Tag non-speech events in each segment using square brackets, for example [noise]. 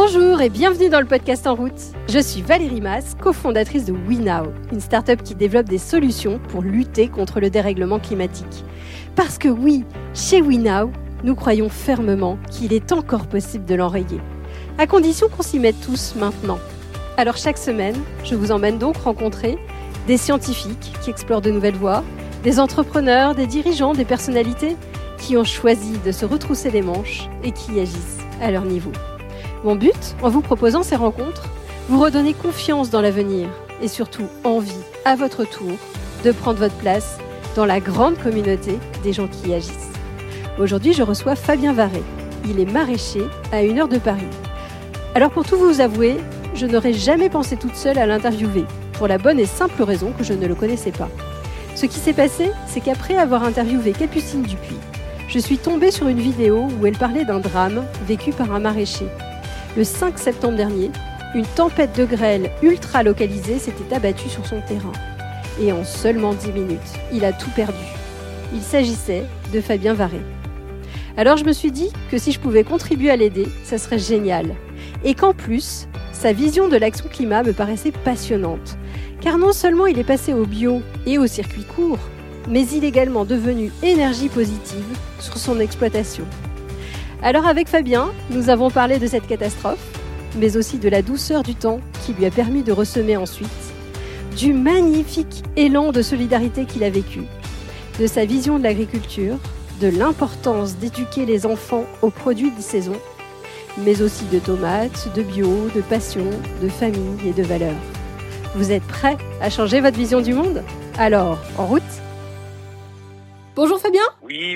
Bonjour et bienvenue dans le podcast En route. Je suis Valérie Mass, cofondatrice de WeNow, une start-up qui développe des solutions pour lutter contre le dérèglement climatique. Parce que oui, chez WeNow, nous croyons fermement qu'il est encore possible de l'enrayer, à condition qu'on s'y mette tous maintenant. Alors chaque semaine, je vous emmène donc rencontrer des scientifiques qui explorent de nouvelles voies, des entrepreneurs, des dirigeants, des personnalités qui ont choisi de se retrousser les manches et qui agissent à leur niveau. Mon but, en vous proposant ces rencontres, vous redonner confiance dans l'avenir et surtout envie, à votre tour, de prendre votre place dans la grande communauté des gens qui agissent. Aujourd'hui, je reçois Fabien Varé. Il est maraîcher à une heure de Paris. Alors pour tout vous avouer, je n'aurais jamais pensé toute seule à l'interviewer, pour la bonne et simple raison que je ne le connaissais pas. Ce qui s'est passé, c'est qu'après avoir interviewé Capucine Dupuis, je suis tombée sur une vidéo où elle parlait d'un drame vécu par un maraîcher le 5 septembre dernier, une tempête de grêle ultra localisée s'était abattue sur son terrain. Et en seulement 10 minutes, il a tout perdu. Il s'agissait de Fabien Varé. Alors je me suis dit que si je pouvais contribuer à l'aider, ça serait génial. Et qu'en plus, sa vision de l'action climat me paraissait passionnante. Car non seulement il est passé au bio et au circuit court, mais il est également devenu énergie positive sur son exploitation. Alors avec Fabien, nous avons parlé de cette catastrophe, mais aussi de la douceur du temps qui lui a permis de ressemer ensuite, du magnifique élan de solidarité qu'il a vécu, de sa vision de l'agriculture, de l'importance d'éduquer les enfants aux produits de saison, mais aussi de tomates, de bio, de passion, de famille et de valeurs. Vous êtes prêts à changer votre vision du monde? Alors, en route Bonjour Fabien.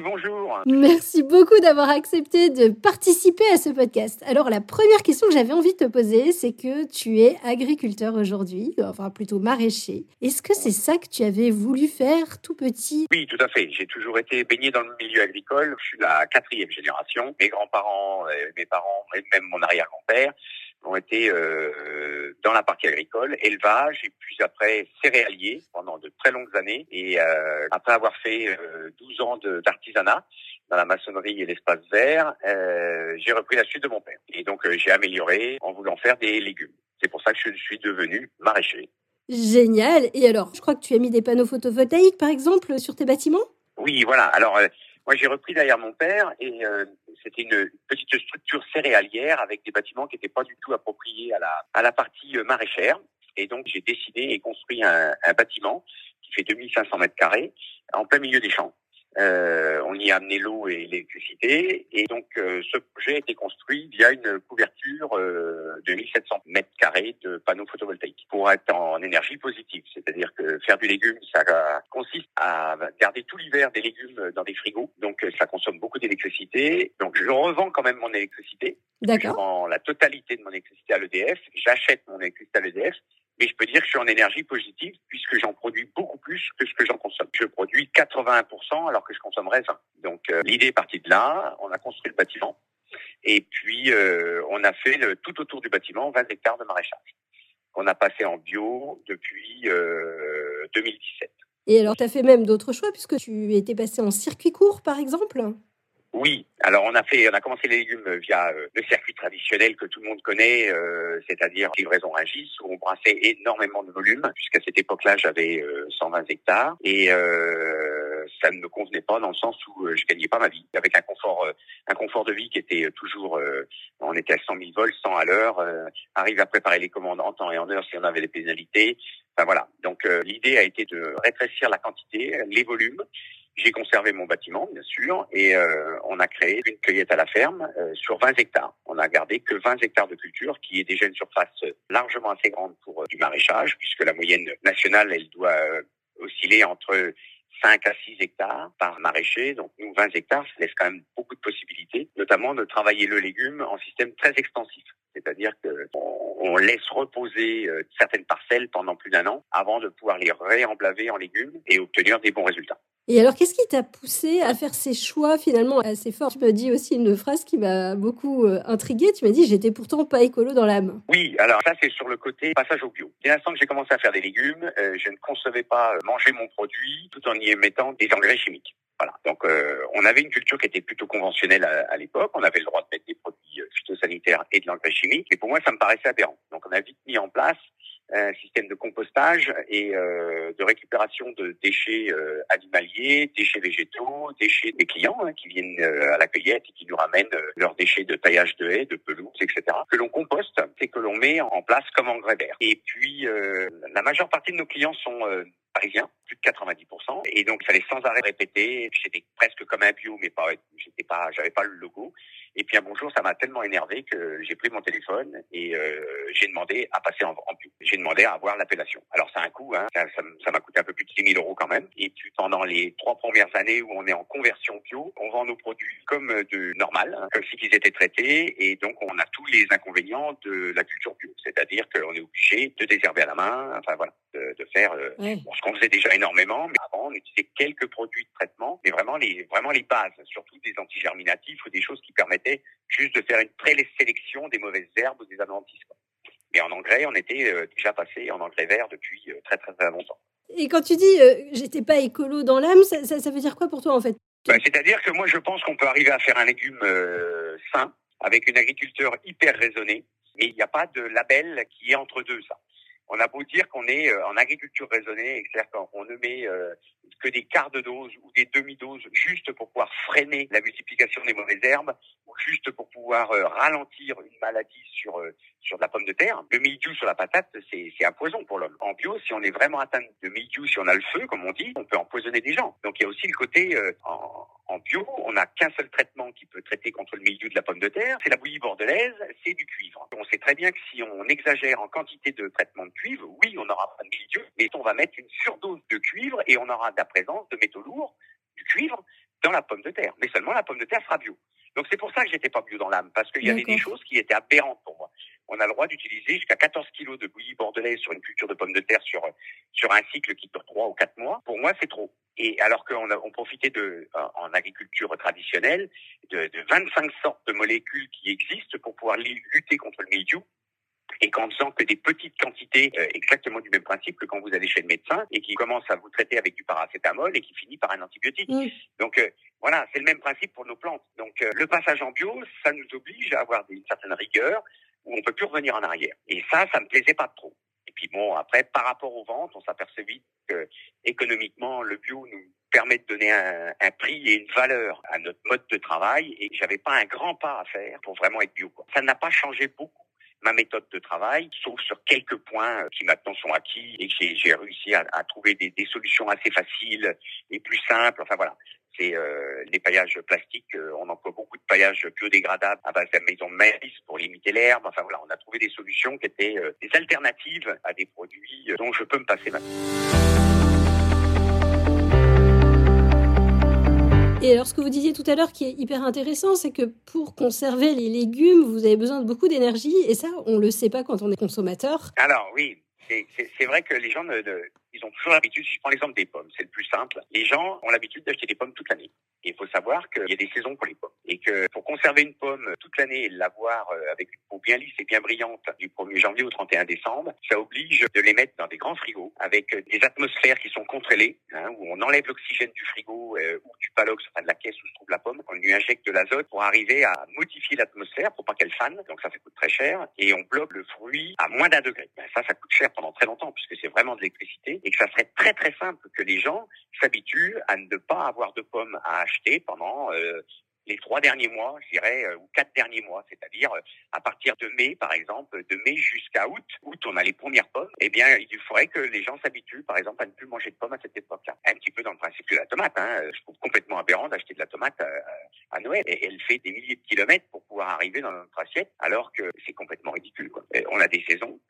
Bonjour. Merci beaucoup d'avoir accepté de participer à ce podcast. Alors la première question que j'avais envie de te poser, c'est que tu es agriculteur aujourd'hui, enfin plutôt maraîcher. Est-ce que c'est ça que tu avais voulu faire tout petit? Oui, tout à fait. J'ai toujours été baigné dans le milieu agricole. Je suis la quatrième génération. Mes grands-parents, mes parents et même mon arrière-grand-père ont été euh, dans la partie agricole, élevage et puis après céréalier pendant de très longues années. Et euh, après avoir fait euh, 12 ans d'artisanat dans la maçonnerie et l'espace vert, euh, j'ai repris la suite de mon père. Et donc euh, j'ai amélioré en voulant faire des légumes. C'est pour ça que je suis devenu maraîcher. Génial. Et alors, je crois que tu as mis des panneaux photovoltaïques, par exemple, sur tes bâtiments? Oui, voilà. Alors, euh, moi, j'ai repris derrière mon père et euh, c'était une petite structure céréalière avec des bâtiments qui n'étaient pas du tout appropriés à la, à la partie euh, maraîchère. Et donc, j'ai décidé et construit un, un bâtiment qui fait 2500 mètres carrés en plein milieu des champs. Euh, on y a amené l'eau et l'électricité et donc euh, ce projet a été construit via une couverture euh, de 1700 mètres carrés de panneaux photovoltaïques pour être en énergie positive, c'est-à-dire que faire du légume, ça consiste à garder tout l'hiver des légumes dans des frigos, donc ça consomme beaucoup d'électricité. Donc je revends quand même mon électricité. D'accord. Je la totalité de mon électricité à l'EDF. J'achète mon électricité à l'EDF mais je peux dire que je suis en énergie positive puisque j'en produis beaucoup plus que ce que j'en consomme. Je produis 81% alors que je consommerais 20. Donc euh, l'idée est partie de là, on a construit le bâtiment et puis euh, on a fait tout autour du bâtiment 20 hectares de maraîchage qu'on a passé en bio depuis euh, 2017. Et alors tu as fait même d'autres choix puisque tu étais passé en circuit court par exemple? Oui, alors on a fait, on a commencé les légumes via euh, le circuit traditionnel que tout le monde connaît, euh, c'est-à-dire livraison Rungis, où on brassait énormément de volume, puisqu'à cette époque-là j'avais 120 hectares. Et euh, ça ne me convenait pas dans le sens où je gagnais pas ma vie, avec un confort, un confort de vie qui était toujours, on était à 100 000 volts, 100 à l'heure, arrive à préparer les commandes en temps et en heure si on avait des pénalités. Enfin voilà. Donc l'idée a été de rétrécir la quantité, les volumes j'ai conservé mon bâtiment, bien sûr, et euh, on a créé une cueillette à la ferme euh, sur 20 hectares. On a gardé que 20 hectares de culture, qui est déjà une surface largement assez grande pour euh, du maraîchage, puisque la moyenne nationale, elle doit euh, osciller entre 5 à 6 hectares par maraîcher. Donc nous, 20 hectares, ça laisse quand même beaucoup de possibilités, notamment de travailler le légume en système très extensif. C'est-à-dire qu'on on laisse reposer certaines parcelles pendant plus d'un an avant de pouvoir les réemblaver en légumes et obtenir des bons résultats. Et alors, qu'est-ce qui t'a poussé à faire ces choix finalement assez forts? Tu m'as dit aussi une phrase qui m'a beaucoup euh, intriguée. Tu m'as dit j'étais pourtant pas écolo dans l'âme. Oui, alors ça c'est sur le côté passage au bio. Dès l'instant que j'ai commencé à faire des légumes, euh, je ne concevais pas manger mon produit tout en y mettant des engrais chimiques. Voilà. Donc on avait une culture qui était plutôt conventionnelle à, l'époque. On avait le droit de mettre des produits phytosanitaires et de l'engrais chimique. Et pour moi, ça me paraissait aberrant. Donc on a vite mis en place un système de compostage et euh, de récupération de déchets euh, animaliers, déchets végétaux, déchets des clients hein, qui viennent euh, à la cueillette et qui nous ramènent leurs déchets de taillage de haies, de pelouse, etc. Que l'on composte, c'est que l'on met en place comme engrais vert. Et puis la majeure partie de nos clients sont parisiens, plus de 90%. Et donc, il fallait sans arrêt répéter. C'était presque comme un bio, mais pas, j'étais pas, j'avais pas le logo. Et puis un bonjour, ça m'a tellement énervé que j'ai pris mon téléphone et euh, j'ai demandé à passer en, en bio. J'ai demandé à avoir l'appellation. Alors c'est un coût, hein, ça m'a coûté un peu plus de 6 000 euros quand même. Et puis pendant les trois premières années où on est en conversion bio, on vend nos produits comme de normal, hein, comme si ils étaient traités. Et donc on a tous les inconvénients de la culture bio, c'est-à-dire qu'on est obligé de désherber à la main, enfin voilà, de, de faire euh, ce qu'on faisait déjà énormément. Mais avant, on utilisait quelques produits de traitement, mais vraiment les vraiment les bases, surtout des antigerminatifs ou des choses qui permettent juste de faire une présélection des mauvaises herbes ou des adventices. Mais en engrais, on était euh, déjà passé en engrais vert depuis euh, très, très très longtemps. Et quand tu dis euh, j'étais pas écolo dans l'âme, ça, ça, veut dire quoi pour toi en fait? Bah, C'est-à-dire que moi je pense qu'on peut arriver à faire un légume sain avec une agriculture hyper raisonnée, mais il n'y a pas de label qui est entre deux ça. On a beau dire qu'on est en agriculture raisonnée, c'est-à-dire qu'on ne met que des quarts de dose ou des demi-doses juste pour pouvoir freiner la multiplication des mauvaises herbes ou juste pour pouvoir euh, ralentir une maladie sur euh, sur la pomme de terre. Le mildiou sur la patate, c'est un poison pour l'homme. En bio, si on est vraiment atteint de mildiou, si on a le feu, comme on dit, on peut empoisonner des gens. Donc il y a aussi le côté euh, en, en bio, on n'a qu'un seul traitement qui peut traiter contre le mildiou de la pomme de terre, c'est la bouillie bordelaise, c'est du cuivre. On sait très bien que si on exagère en quantité de traitement de cuivre, oui, on n'aura pas de mildiou, mais on va mettre une surdose de cuivre et on aura de la présence de métaux lourds, du cuivre, dans la pomme de terre. Mais seulement la pomme de terre sera bio. Donc c'est pour ça que j'étais pas bio dans l'âme, parce qu'il y avait des choses qui étaient aberrantes pour moi. On a le droit d'utiliser jusqu'à 14 kilos de bouillie bordelaise sur une culture de pommes de terre sur sur un cycle qui dure 3 ou 4 mois. Pour moi, c'est trop. Et alors qu'on on profitait de, en agriculture traditionnelle, de, de 25 sortes de molécules qui existent pour pouvoir lutter contre le mildiou, et qu'en faisant que des petites quantités euh, exactement du même principe que quand vous allez chez le médecin et qui commence à vous traiter avec du paracétamol et qui finit par un antibiotique. Donc euh, voilà, c'est le même principe pour nos plantes. Donc euh, le passage en bio, ça nous oblige à avoir une certaine rigueur où on peut plus revenir en arrière. Et ça, ça me plaisait pas trop. Et puis bon, après, par rapport aux ventes, on s'aperçoit vite que économiquement, le bio nous permet de donner un, un, prix et une valeur à notre mode de travail et j'avais pas un grand pas à faire pour vraiment être bio. Quoi. Ça n'a pas changé beaucoup ma méthode de travail, sauf sur quelques points euh, qui maintenant sont acquis et que j'ai réussi à, à trouver des, des, solutions assez faciles et plus simples. Enfin voilà, c'est euh, les paillages plastiques. Euh, on emploie beaucoup de paillages biodégradables à base de maison de maïs pour limiter l'herbe. Enfin voilà, on a trouvé des solutions qui étaient euh, des alternatives à des produits dont je peux me passer maintenant. Et alors, ce que vous disiez tout à l'heure qui est hyper intéressant, c'est que pour conserver les légumes, vous avez besoin de beaucoup d'énergie. Et ça, on le sait pas quand on est consommateur. Alors, oui. C'est vrai que les gens ne, ils ont toujours l'habitude, si je prends l'exemple des pommes, c'est le plus simple, les gens ont l'habitude d'acheter des pommes toute l'année. Et il faut savoir qu'il y a des saisons pour les pommes. Et que pour conserver une pomme toute l'année et l'avoir euh, avec une peau bien lisse et bien brillante du 1er janvier au 31 décembre, ça oblige de les mettre dans des grands frigos avec des atmosphères qui sont contrôlées, hein, où on enlève l'oxygène du frigo euh, ou du palox, enfin de la caisse où se trouve la pomme, on lui injecte de l'azote pour arriver à modifier l'atmosphère pour pas qu'elle fane. Donc ça, ça coûte très cher. Et on bloque le fruit à moins d'un degré. Ben, ça, ça coûte cher pendant très longtemps puisque c'est vraiment de l'électricité et que ça serait très très simple que les gens s'habituent à ne pas avoir de pommes à acheter pendant euh, les trois derniers mois, je dirais, euh, ou quatre derniers mois, c'est-à-dire euh, à partir de mai, par exemple, de mai jusqu'à août, août on a les premières pommes, eh bien, il faudrait que les gens s'habituent, par exemple, à ne plus manger de pommes à cette époque-là. Un petit peu dans le principe de la tomate, hein. je trouve complètement aberrant d'acheter de la tomate à, Noël, et elle fait des milliers de kilomètres pour pouvoir arriver dans notre assiette, alors que c'est complètement ridicule. Quoi. On a des saisons,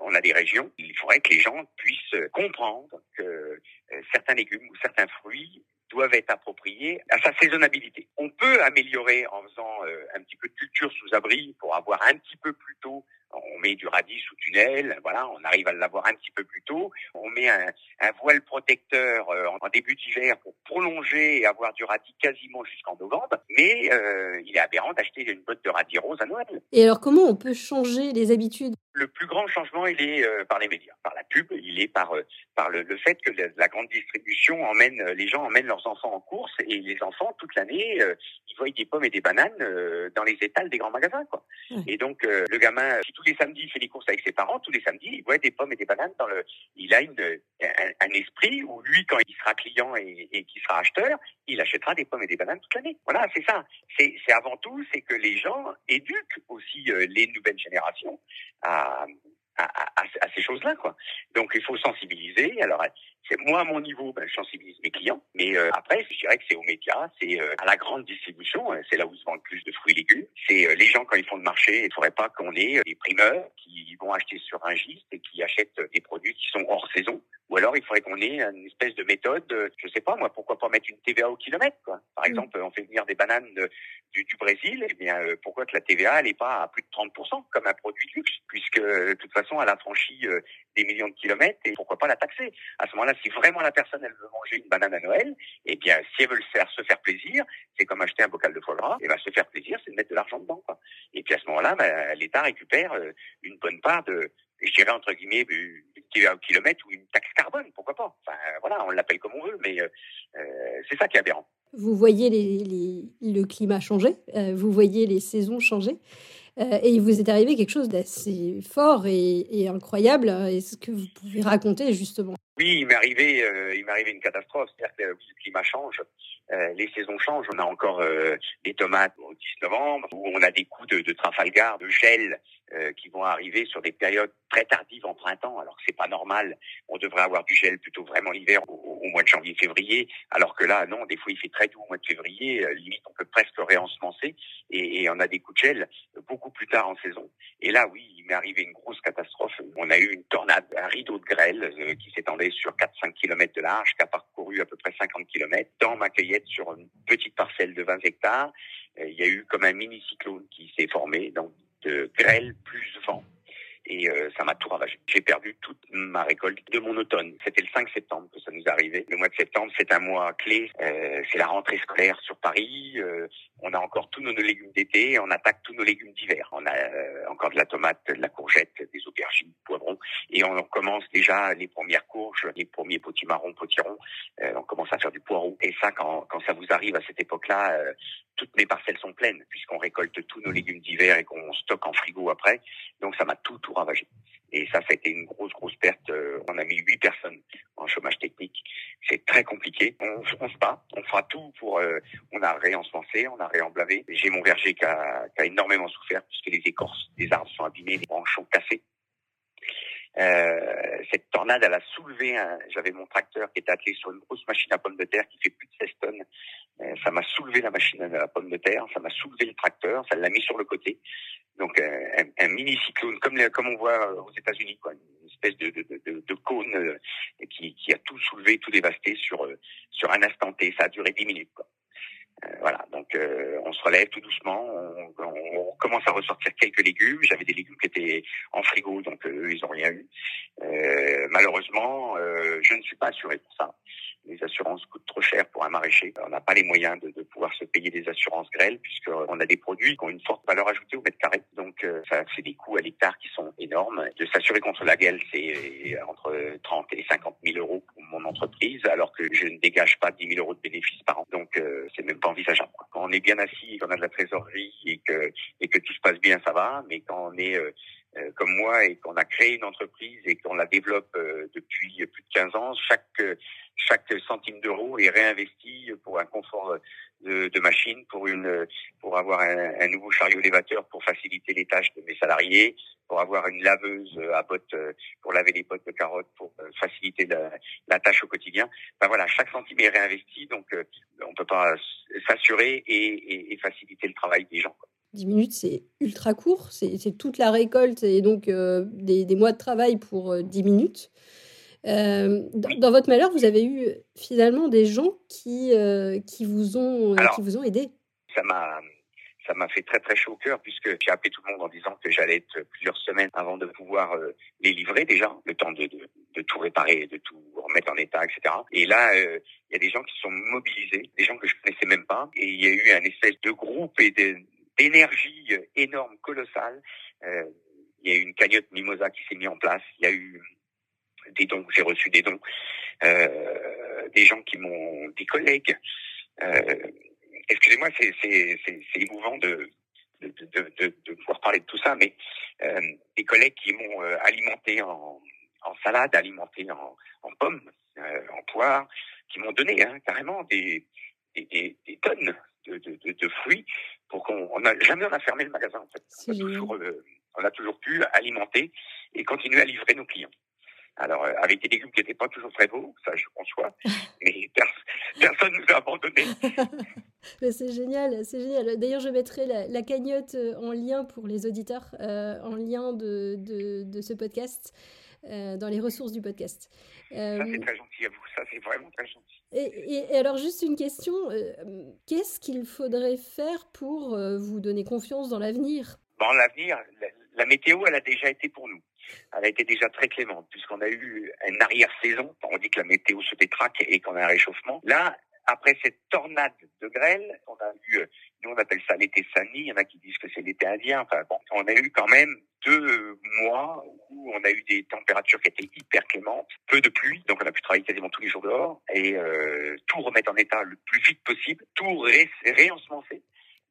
on a des régions, il faudrait que les gens puissent comprendre que certains légumes ou certains fruits doivent être appropriés à sa saisonnabilité. On peut améliorer en faisant euh, un petit peu de culture sous abri pour avoir un petit peu plus tôt on met du radis sous tunnel, voilà, on arrive à l'avoir un petit peu plus tôt. On met un, voile protecteur euh, en début d'hiver pour prolonger et avoir du radis quasiment jusqu'en novembre. Mais euh, il est aberrant d'acheter une botte de radis rose à Noël. Et alors, comment on peut changer les habitudes? Le plus grand changement, il est euh, par les médias, par la pub, il est par par le, le, fait que la, grande distribution emmène les gens emmènent leurs enfants en course et les enfants toute l'année ils voient des pommes et des bananes dans les étals des grands magasins quoi. Et donc le gamin tous les samedis fait des courses avec ses parents, tous les samedis il voit des pommes et des bananes dans le il a une un, esprit où lui quand il sera client et, et qu'il sera acheteur, il achètera des pommes et des bananes toute l'année. Voilà, c'est ça. C'est avant tout c'est que les gens éduquent aussi les nouvelles générations à, à, à, ces choses-là, quoi. Donc il faut sensibiliser. Alors c'est moi à mon niveau, ben, je sensibilise mes clients, mais euh, après je dirais que c'est aux médias, c'est euh, à la grande distribution, hein, c'est là où se vendent plus de fruits et légumes. C'est euh, les gens quand ils font le marché, il ne faudrait pas qu'on ait des primeurs qui vont acheter sur un giste et qui achètent des produits qui sont hors saison. Ou alors il faudrait qu'on ait une espèce de méthode, je sais pas moi, pourquoi pas mettre une TVA au kilomètre, quoi. Par mmh. exemple, on fait venir des bananes du, du, Brésil, eh bien pourquoi que la TVA n'est pas à plus de 30% comme un produit de luxe, puisque de toute façon elle a franchi des millions de kilomètres et pourquoi pas la taxer. À ce moment-là, si vraiment la personne elle veut manger une banane à Noël, eh bien si elle veut se faire plaisir, c'est comme acheter un bocal de foie gras, et ben se faire plaisir, c'est de mettre de l'argent dedans. Quoi. Et puis à ce moment-là, ben, l'État récupère euh, une bonne part de, je dirais entre guillemets, TVA au kilomètre ou une taxe carbone, pourquoi pas. Enfin voilà, on l'appelle comme on veut, mais euh, euh, c'est ça qui est aberrant. Vous voyez le climat changer, vous voyez les saisons changer. Euh, et il vous est arrivé quelque chose d'assez fort et, et incroyable. Est-ce que vous pouvez raconter justement? Oui, il m'est arrivé, euh, il m'est arrivé une catastrophe. C'est-à-dire que le climat change, euh, les saisons changent. On a encore euh, des tomates au 10 novembre, où on a des coups de, de Trafalgar, de gel euh, qui vont arriver sur des périodes très tardives en printemps, alors que c'est pas normal. On devrait avoir du gel plutôt vraiment l'hiver, au, mois de janvier-février, alors que là, non, des fois il fait très doux au mois de février, euh, limite on peut presque réensemencer, et, et on a des coups de gel beaucoup plus tard en saison. Et là, oui, il m'est arrivé une grosse catastrophe. On a eu une tornade, un rideau de grêle qui s'étendait sur 4-5 km de large, qui a parcouru à peu près 50 km dans ma cueillette sur une petite parcelle de 20 hectares. Il y a eu comme un mini cyclone qui s'est formé, donc de grêle plus vent et euh, ça m'a tout ravagé. J'ai perdu toute ma récolte de mon automne. C'était le 5 septembre que ça nous arrivait. Le mois de septembre, c'est un mois clé. Euh, c'est la rentrée scolaire sur Paris. Euh, on a encore tous nos, légumes d'été. On attaque tous nos légumes d'hiver. On a euh, encore de la tomate, de la courgette, des aubergines, poivrons. Et on, commence déjà les premières courges, les premiers potimarrons, potirons. on commence à faire du poireau. Et ça, quand, quand ça vous arrive à cette époque-là, toutes mes parcelles sont pleines puisqu'on récolte tous nos légumes d'hiver et qu'on stocke en frigo après. Donc ça m'a tout, tout ravagé. Et ça, ça a été une grosse, grosse perte. Euh, on a mis huit personnes en chômage technique. C'est très compliqué. On, on se bat. On fera tout pour. Euh, on a réensemencé, on a réemblavé. J'ai mon verger qui a, qui a énormément souffert puisque les écorces des arbres sont abîmées, les branches sont cassées. Euh, cette tornade, elle a soulevé. J'avais mon tracteur qui était attelé sur une grosse machine à pommes de terre qui fait plus de 16 tonnes. Euh, ça m'a soulevé la machine à pommes de terre, ça m'a soulevé le tracteur, ça l'a mis sur le côté. Donc euh, un, un, mini cyclone, comme, on voit aux États-Unis, une espèce de, de, de, de cône qui, qui, a tout soulevé, tout dévasté sur sur un instant T. Ça a duré 10 minutes. Quoi. Euh, voilà, donc euh, on se relève tout doucement, on, on, commence à ressortir quelques légumes. J'avais des légumes qui étaient en frigo, donc eux, ils n'ont rien eu. Euh, malheureusement, je ne suis pas assuré pour ça les assurances coûtent trop cher pour un maraîcher. On n'a pas les moyens de, de, pouvoir se payer des assurances grêles puisqu'on a des produits qui ont une forte valeur ajoutée au mètre carré. Donc euh, ça fait des coûts à l'hectare qui sont énormes. De s'assurer contre la grêle, c'est entre 30 et 50 000 euros pour mon entreprise, alors que je ne dégage pas 10 000 euros de bénéfices par an. Donc euh, c'est même pas envisageable. On est bien assis, qu'on a de la trésorerie et que et que tout se passe bien, ça va. Mais quand on est euh, euh, comme moi et qu'on a créé une entreprise et qu'on la développe depuis plus de 15 ans, chaque chaque centime d'euro est réinvesti pour un confort de, de machine, pour une, pour avoir un, un, nouveau chariot élévateur pour faciliter les tâches de mes salariés, pour avoir une laveuse à bottes pour laver les bottes de carottes, pour euh, faciliter la, la tâche au quotidien. Ben voilà, chaque centime est réinvesti, donc euh, on peut pas s'assurer et, et, et, faciliter le travail des gens. 10 minutes, c'est ultra court, c'est toute la récolte et donc euh, des, des, mois de travail pour 10 minutes. Euh, dans, votre malheur, vous avez eu finalement des gens qui, euh, qui, vous, ont, euh, qui vous ont aidé? Ça m'a ça m'a fait très très chaud au cœur puisque j'ai appelé tout le monde en disant que j'allais être plusieurs semaines avant de pouvoir les livrer déjà, le temps de, de, de, tout réparer, de tout remettre en état, etc. Et là, il y a des gens qui sont mobilisés, des gens que je connaissais même pas, et il y a eu un espèce de groupe et d'énergie énorme, colossale Il y a eu une cagnotte Mimosa qui s'est mise en place. Il y a eu des dons, j'ai reçu des dons, euh, des gens qui m'ont, des collègues. Euh, excusez-moi, c'est, c'est, c'est, c'est émouvant de, de, de, de, de, pouvoir parler de tout ça, mais euh, des collègues qui m'ont euh, alimenté en, en salade, alimenté en, en pommes, euh, en poire, qui m'ont donné hein, carrément des, des, des, tonnes de, de, de, fruits pour qu'on on a jamais on a fermé le magasin en fait. On a, toujours, euh, on a toujours pu alimenter et continuer à livrer nos clients. Alors, euh, avec des légumes qui n'étaient pas toujours très beaux, ça je conçois, [laughs] mais personne ne nous a abandonnés. [laughs] c'est génial, c'est génial. D'ailleurs, je mettrai la, cagnotte euh, en lien pour les auditeurs, euh, en lien de, de, de ce podcast, euh, dans les ressources du podcast. Euh, ça, c'est très gentil à vous, ça, c'est vraiment très gentil. Et, et, alors, juste une question, qu'est-ce qu'il faudrait faire pour vous donner confiance dans l'avenir? Dans l'avenir, la, la météo, elle a déjà été pour nous elle a été déjà très clémente, puisqu'on a eu une arrière-saison. On dit que la météo se détraque et qu'on a un réchauffement. Là, après cette tornade de grêle, on a eu, nous on appelle ça l'été Sani, il y en a qui disent que c'est l'été indien. Enfin bon, on a eu quand même deux mois où on a eu des températures qui étaient hyper clémentes, peu de pluie, donc on a pu travailler quasiment tous les jours dehors et euh, tout remettre en état le plus vite possible, tout ré réensemencer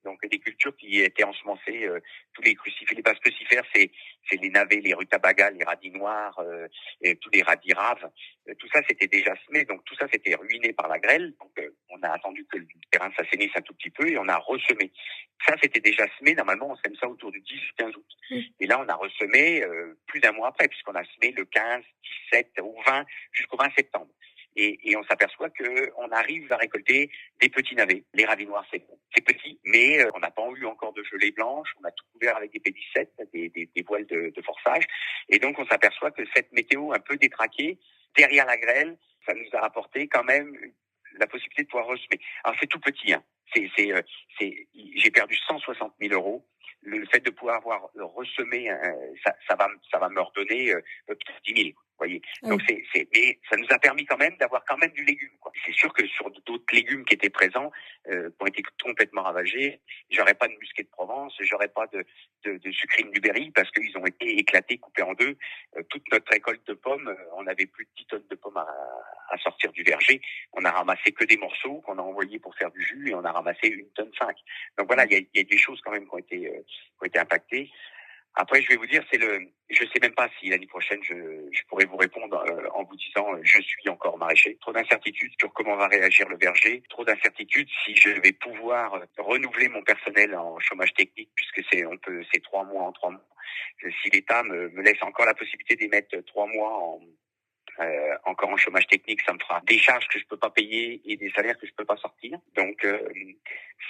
donc des cultures qui étaient ensemencées, euh, tous les crucifères, les bases crucifères, c'est c'est les navets, les rutabagas, les radis noirs, euh, et tous les radis raves. Euh, tout ça c'était déjà semé, donc tout ça c'était ruiné par la grêle. Donc on a attendu que le terrain s'assainisse un tout petit peu et on a ressemé. Ça c'était déjà semé. Normalement on sème ça autour du 10-15 août. Et là on a ressemé plus d'un mois après puisqu'on a semé le 15, 17 ou 20 jusqu'au 20 septembre et, et on s'aperçoit que on arrive à récolter des petits navets. Les radis noirs, c'est c'est petit, mais euh, on n'a pas eu encore de gelée blanche. On a tout couvert avec des pédicètes, des, des, des voiles de, de, forçage, et donc on s'aperçoit que cette météo un peu détraquée derrière la grêle, ça nous a apporté quand même la possibilité de pouvoir ressemer. Alors c'est tout petit, hein. c'est, c'est, euh, c'est, j'ai perdu 160 000 euros le fait de pouvoir avoir ressemé, ça, ça, va, ça va me redonner euh, peut-être 10 000 voyez. Donc c'est, c'est, mais ça nous a permis quand même d'avoir quand même du légume. Quoi. C'est sûr que sur d'autres légumes qui étaient présents, euh, qui ont été complètement ravagés, j'aurais pas de musqué de Provence, j'aurais pas de, de, de sucrine du Berry parce qu'ils ont été éclatés, coupés en deux. Euh, toute notre récolte de pommes, euh, on avait plus de 10 tonnes de pommes à, à, sortir du verger. On a ramassé que des morceaux qu'on a envoyés pour faire du jus et on a ramassé une tonne cinq. Donc voilà, il y a, y a, des choses quand même qui ont été, euh, qui ont été impactées. Après, je vais vous dire, c'est le, je sais même pas si l'année prochaine je, je, pourrais vous répondre euh, en vous disant euh, je suis encore maraîcher. Trop d'incertitudes sur comment va réagir le berger. Trop d'incertitudes si je vais pouvoir renouveler mon personnel en chômage technique puisque c'est on peut c'est trois mois en trois mois. Si l'État me, me laisse encore la possibilité d'émettre trois mois en euh, encore en chômage technique, ça me fera des charges que je peux pas payer et des salaires que je peux pas sortir. Donc, euh,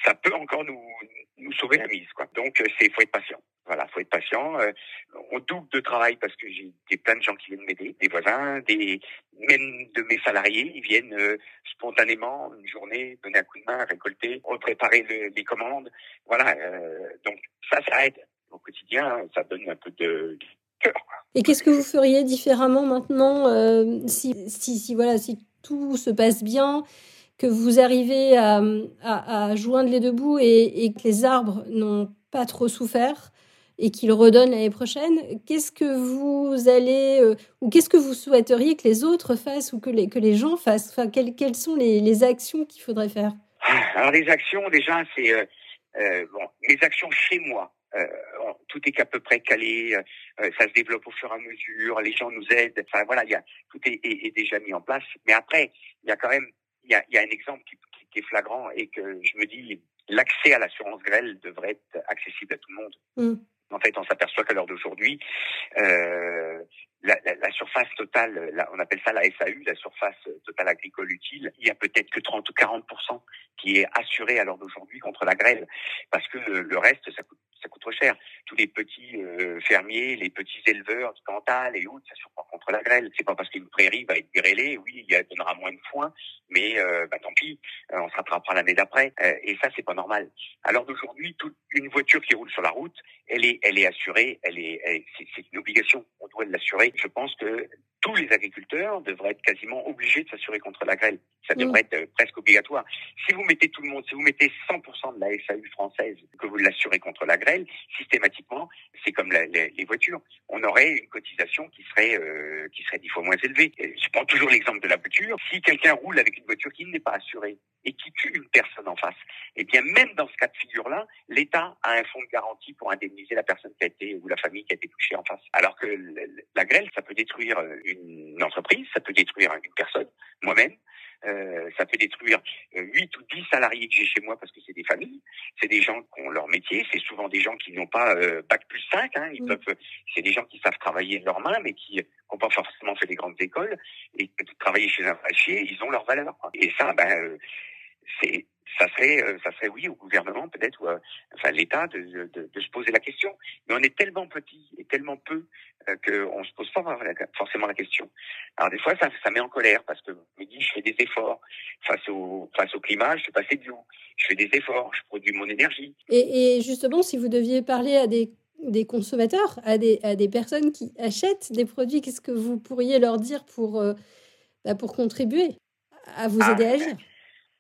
ça peut encore nous, nous sauver la mise. Quoi. Donc, c'est faut être patient. Voilà, faut être patient. Euh, on double de travail parce que j'ai plein de gens qui viennent m'aider, des voisins, des même de mes salariés, ils viennent euh, spontanément une journée donner un coup de main, récolter, repréparer le, les commandes. Voilà, euh, donc ça, ça aide au quotidien, ça donne un peu de Et qu'est-ce que vous feriez différemment maintenant euh, si, si, voilà, si tout se passe bien, que vous arrivez à, à, joindre les deux bouts et, que les arbres n'ont pas trop souffert et qu'il redonne l'année prochaine, qu'est-ce que vous allez euh, ou qu'est-ce que vous souhaiteriez que les autres fassent ou que les, que les gens fassent? Enfin, quelles, quelles sont les, les actions qu'il faudrait faire? Alors les actions déjà c'est euh, bon les actions chez moi euh, tout est à peu près calé, euh, ça se développe au fur et à mesure, les gens nous aident, enfin voilà, il y a, tout est, déjà mis en place. Mais après, il y a quand même, il y a, un exemple qui, est flagrant et que je me dis, l'accès à l'assurance grêle devrait être accessible à tout le monde. Mm. En fait, on s'aperçoit qu'à l'heure d'aujourd'hui, euh, la, la, la, surface totale, on appelle ça la SAU, la surface totale agricole utile, il y a peut-être que 30 ou 40% qui est assurée à l'heure d'aujourd'hui contre la grêle, parce que le, reste, ça coûte ça coûte trop cher. Tous les petits euh, fermiers, les petits éleveurs du Cantal et autres, ça surprend contre la grêle. C'est pas parce qu'une prairie va être grêlée, oui, il donnera moins de foin, mais euh, bah, tant pis, euh, on se rattrapera l'année d'après. Euh, et ça, c'est pas normal. Alors d'aujourd'hui, toute une voiture qui roule sur la route, elle est, elle est assurée, elle est, c'est une obligation. On doit l'assurer. Je pense que tous les agriculteurs devraient être quasiment obligés de s'assurer contre la grêle. Ça mm. devrait être euh, presque obligatoire. Si vous mettez tout le monde, si vous mettez 100% de la SAU française, que vous l'assurez contre la grêle, systématiquement, c'est comme les, voitures. On aurait une cotisation qui serait euh, qui serait dix fois moins élevée. Je prends toujours l'exemple de la voiture. Si quelqu'un roule avec une voiture qui n'est pas assurée et qui tue une personne en face, eh bien même dans ce cas de figure-là, l'État a un fonds de garantie pour indemniser la personne qui a été ou la famille qui a été touchée en face. Alors que la grêle, ça peut détruire une entreprise, ça peut détruire une personne, moi-même. Euh, ça peut détruire 8 euh, ou 10 salariés que j'ai chez moi parce que c'est des familles, c'est des gens qui ont leur métier, c'est souvent des gens qui n'ont pas euh, bac plus 5, hein, ils peuvent, c'est des gens qui savent travailler de leurs mains mais qui n'ont pas forcément fait des grandes écoles. Et qui travailler chez un brachier, ils ont leur valeur. Et ça, ben, c'est ça serait, euh, ça serait oui au gouvernement peut-être ou enfin l'État de, de, de, se poser la question. Mais on est tellement petit et tellement peu euh, qu'on se pose pas forcément la question. Alors des fois ça, ça met en colère parce que je me dis je fais des efforts face au face au climat, je fais passer bio, je fais des efforts, je produis mon énergie. Et, et justement si vous deviez parler à des des consommateurs, à des, à des personnes qui achètent des produits, qu'est-ce que vous pourriez leur dire pour, euh, bah, pour contribuer à vous ah, aider à agir?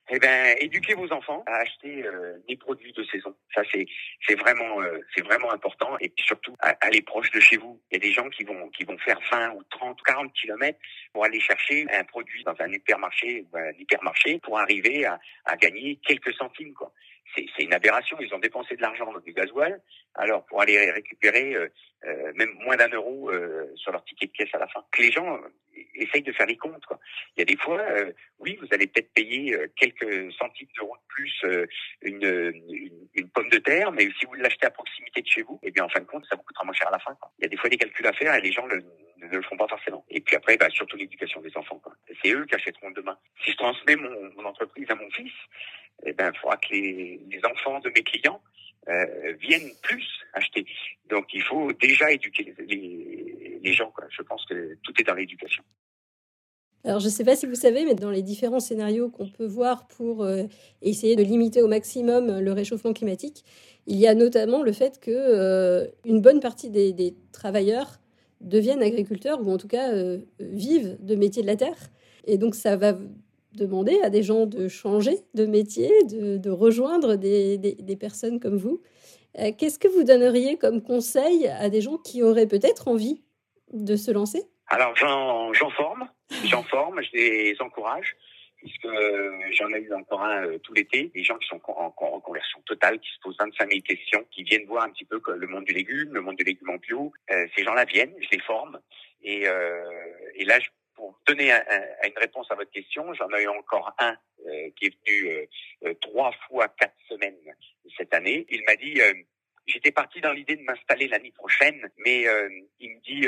Eh ben, éduquez vos enfants à acheter euh, des produits de saison. Ça, c'est c'est vraiment euh, c'est vraiment important. Et puis surtout, aller proche de chez vous. Il y a des gens qui vont qui vont faire 20 ou 30 ou 40 kilomètres pour aller chercher un produit dans un hypermarché ou un hypermarché pour arriver à, à gagner quelques centimes. quoi. C'est une aberration. Ils ont dépensé de l'argent dans du gasoil. Alors pour aller récupérer euh, euh même moins d'un euro sur leur ticket de caisse à la fin. Les gens essaye de faire les comptes. Quoi. Il y a des fois, euh, oui, vous allez peut-être payer euh, quelques centimes d'euros de plus euh, une, une, une, pomme de terre, mais si vous l'achetez à proximité de chez vous, eh bien, en fin de compte, ça vous coûtera moins cher à la fin. Quoi. Il y a des fois des calculs à faire et les gens le, ne le font pas forcément. Et puis après, bah, surtout l'éducation des enfants. C'est eux qui achèteront demain. Si je transmets mon, entreprise à mon fils, eh ben, il faudra que les, enfants de mes clients euh, viennent plus acheter. Donc il faut déjà éduquer les, gens. Je pense que tout est dans l'éducation. Alors, je ne sais pas si vous savez, mais dans les différents scénarios qu'on peut voir pour euh, essayer de limiter au maximum le réchauffement climatique, il y a notamment le fait que euh, une bonne partie des, travailleurs deviennent agriculteurs ou en tout cas euh, vivent de métiers de la terre. Et donc, ça va demander à des gens de changer de métier, de, rejoindre des, des, personnes comme vous. Qu'est-ce que vous donneriez comme conseil à des gens qui auraient peut-être envie de se lancer? Alors, j'en forme J'en forme, je les encourage, puisque euh, j'en ai eu encore un euh, tout l'été, des gens qui sont en, conversion totale, qui se posent 25 000 questions, qui viennent voir un petit peu le monde du légume, le monde du légume en bio. Euh, ces gens-là viennent, je les forme, et, là, pour donner une réponse à votre question, j'en ai eu encore un qui est venu trois fois quatre semaines cette année. Il m'a dit J'étais parti dans l'idée de m'installer l'année prochaine, mais il me dit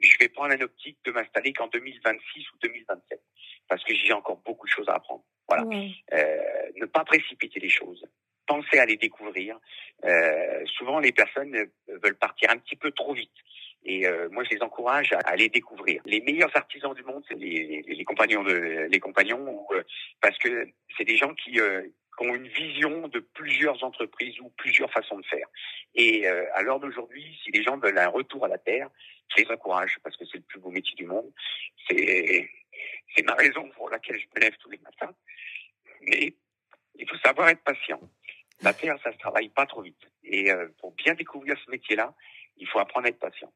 je vais prendre un optique de m'installer qu'en 2026 ou 2027 parce que j'ai encore choses à apprendre. Voilà. Euh, ne pas précipiter les choses. Pensez à les découvrir. Euh, souvent, les personnes veulent partir un petit peu trop vite. Et euh, moi, je les encourage à, les découvrir. Les meilleurs artisans du monde, c'est les, les, les, compagnons de les compagnons, parce que c'est des gens qui qui ont une vision de plusieurs entreprises ou plusieurs façons de faire. Et euh, à l'heure d'aujourd'hui, si les gens veulent un retour à la terre, je les encourage parce que c'est le plus beau métier du monde. C'est c'est ma raison pour laquelle je me lève tous les matins. Mais il faut savoir être patient. La terre, ça se travaille pas trop vite. Et euh, pour bien découvrir ce métier-là, il faut apprendre à être patient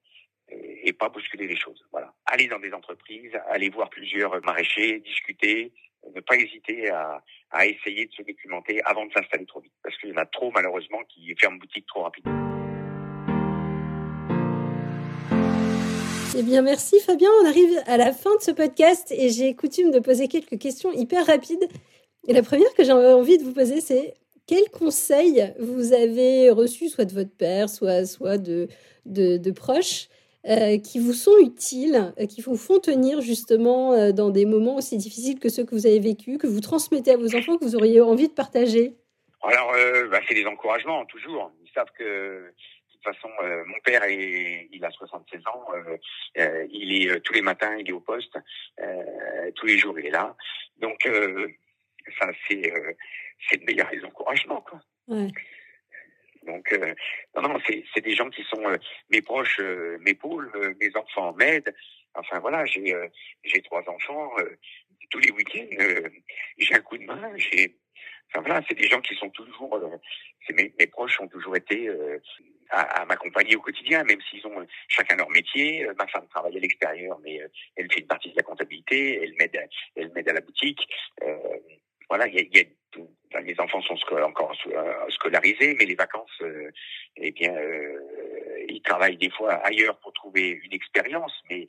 et, et pas bousculer les choses. Voilà. Aller dans des entreprises, aller voir plusieurs maraîchers, discuter, ne pas hésiter à, à essayer de se documenter avant de s'installer trop vite. Parce qu'il y en a trop, malheureusement, qui ferment boutique trop rapidement. Eh bien, merci Fabien. On arrive à la fin de ce podcast et j'ai coutume de poser quelques questions hyper rapides. Et la première que j'ai envie de vous poser, c'est quel conseil vous avez reçu, soit de votre père, soit, soit de, de, proches, euh, qui vous sont utiles, euh, qui vous font tenir justement euh, dans des moments aussi difficiles que ceux que vous avez vécus, que vous transmettez à vos enfants, que vous auriez envie de partager? Alors, bah, c'est des encouragements, toujours. Ils savent que toute façon, mon père, est, il a 76 ans. il est tous les matins, il est au poste. tous les jours, il est là. Donc, ça, c'est c'est le meilleur des encouragements. Quoi. Ouais. Donc, euh, non, non, c'est des gens qui sont euh, mes proches, euh, mes pôles, mes enfants m'aident. Enfin voilà, j'ai j'ai trois enfants. tous les week-ends, j'ai un coup de main. J'ai, enfin voilà, c'est des gens qui sont toujours. c'est mes, mes proches ont toujours été à, à m'accompagner au quotidien, même s'ils ont chacun leur métier. Ma femme travaille à l'extérieur, mais elle fait une partie de la comptabilité. Elle m'aide, elle m'aide à la boutique. voilà, il y a, y a les enfants sont encore euh, scolarisés, mais les vacances, euh, eh bien, euh, ils travaillent des fois ailleurs pour trouver une expérience, mais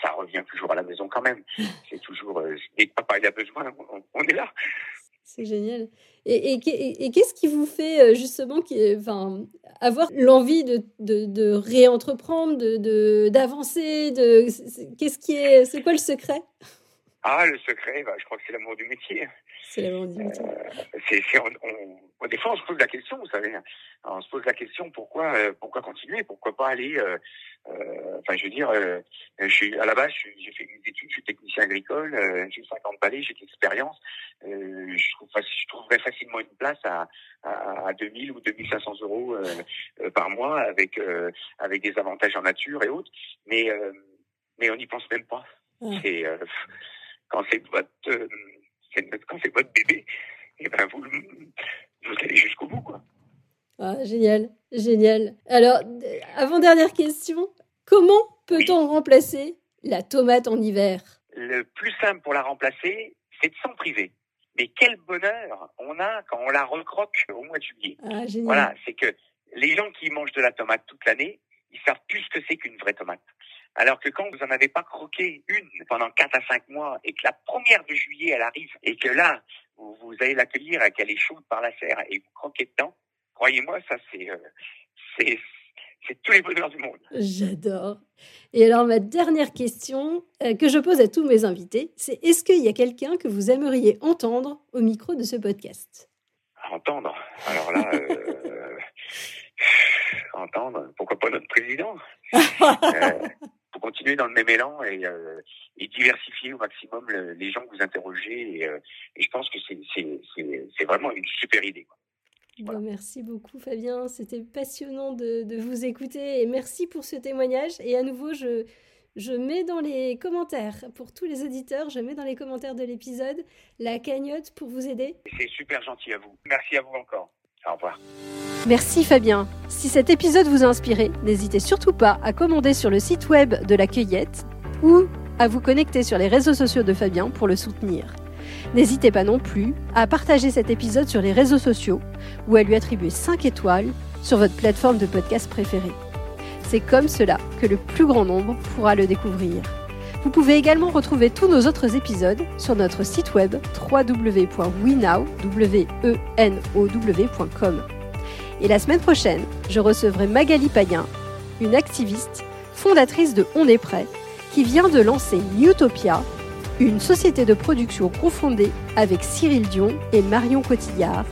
ça revient toujours à la maison quand même. C'est toujours, et papa il a besoin, on, est là. C'est génial. Et, et, qu'est-ce qui vous fait justement enfin, avoir l'envie de, de, de, réentreprendre, d'avancer de, Qu'est-ce qui est, c'est quoi le secret? Ah, le secret, bah, je crois que c'est l'amour du métier. C'est l'amour du métier. Euh, on, des fois, on se pose la question, vous savez. Hein. On se pose la question pourquoi, euh, pourquoi continuer? Pourquoi pas aller euh, Enfin, je veux dire, je suis à la base, j'ai fait des études, je suis technicien agricole, j'ai 50 balais, j'ai de l'expérience. je, trouve, je trouverais facilement une place à, à, 2000 ou 2500 euros par mois avec avec des avantages en nature et autres. Mais mais on n'y pense même pas. C'est quand c'est votre quand c'est votre bébé, et eh ben vous, vous allez jusqu'au bout, quoi. Ah, génial, génial. Alors, avant-dernière question, comment peut-on remplacer la tomate en hiver? Le plus simple pour la remplacer, c'est de s'en priver. Mais quel bonheur on a quand on la recroque au mois de juillet. Ah, génial. Voilà, c'est que les gens qui mangent de la tomate toute l'année, ils savent plus ce que c'est qu'une vraie tomate. Alors que quand vous n'en avez pas croqué une pendant 4 à 5 mois et que la première de juillet, elle arrive et que là, vous, vous allez l'accueillir et qu'elle est chaude par la serre et vous croquez dedans, croyez-moi, ça c'est, euh, c'est, c'est tous les bonheurs du monde. J'adore. Et alors, ma dernière question euh, que je pose à tous mes invités, c'est est-ce qu'il y a quelqu'un que vous aimeriez entendre au micro de ce podcast? Entendre? Alors là, euh, [laughs] entendre, pourquoi pas notre président? [laughs] Faut continuer dans le même élan et, et diversifier au maximum les gens que vous interrogez. Et, et je pense que c'est vraiment une super idée. Merci beaucoup Fabien, c'était passionnant de, de, vous écouter et merci pour ce témoignage. Et à nouveau, je, je mets dans les commentaires, pour tous les auditeurs, je mets dans les commentaires de l'épisode la cagnotte pour vous aider. C'est super gentil à vous. Merci à vous encore. Au revoir. Merci Fabien. Si cet épisode vous a inspiré, n'hésitez surtout pas à commander sur le site web de la cueillette ou à vous connecter sur les réseaux sociaux de Fabien pour le soutenir. N'hésitez pas non plus à partager cet épisode sur les réseaux sociaux ou à lui attribuer 5 étoiles sur votre plateforme de podcast préférée. C'est comme cela que le plus grand nombre pourra le découvrir. Vous pouvez également retrouver tous nos autres épisodes sur notre site web www.wenow.com. Et la semaine prochaine, je recevrai Magali Payen, une activiste, fondatrice de On est prêt, qui vient de lancer Newtopia, une société de production confondée avec Cyril Dion et Marion Cotillard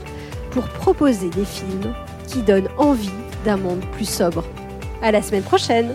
pour proposer des films qui donnent envie d'un monde plus sobre. À la semaine prochaine!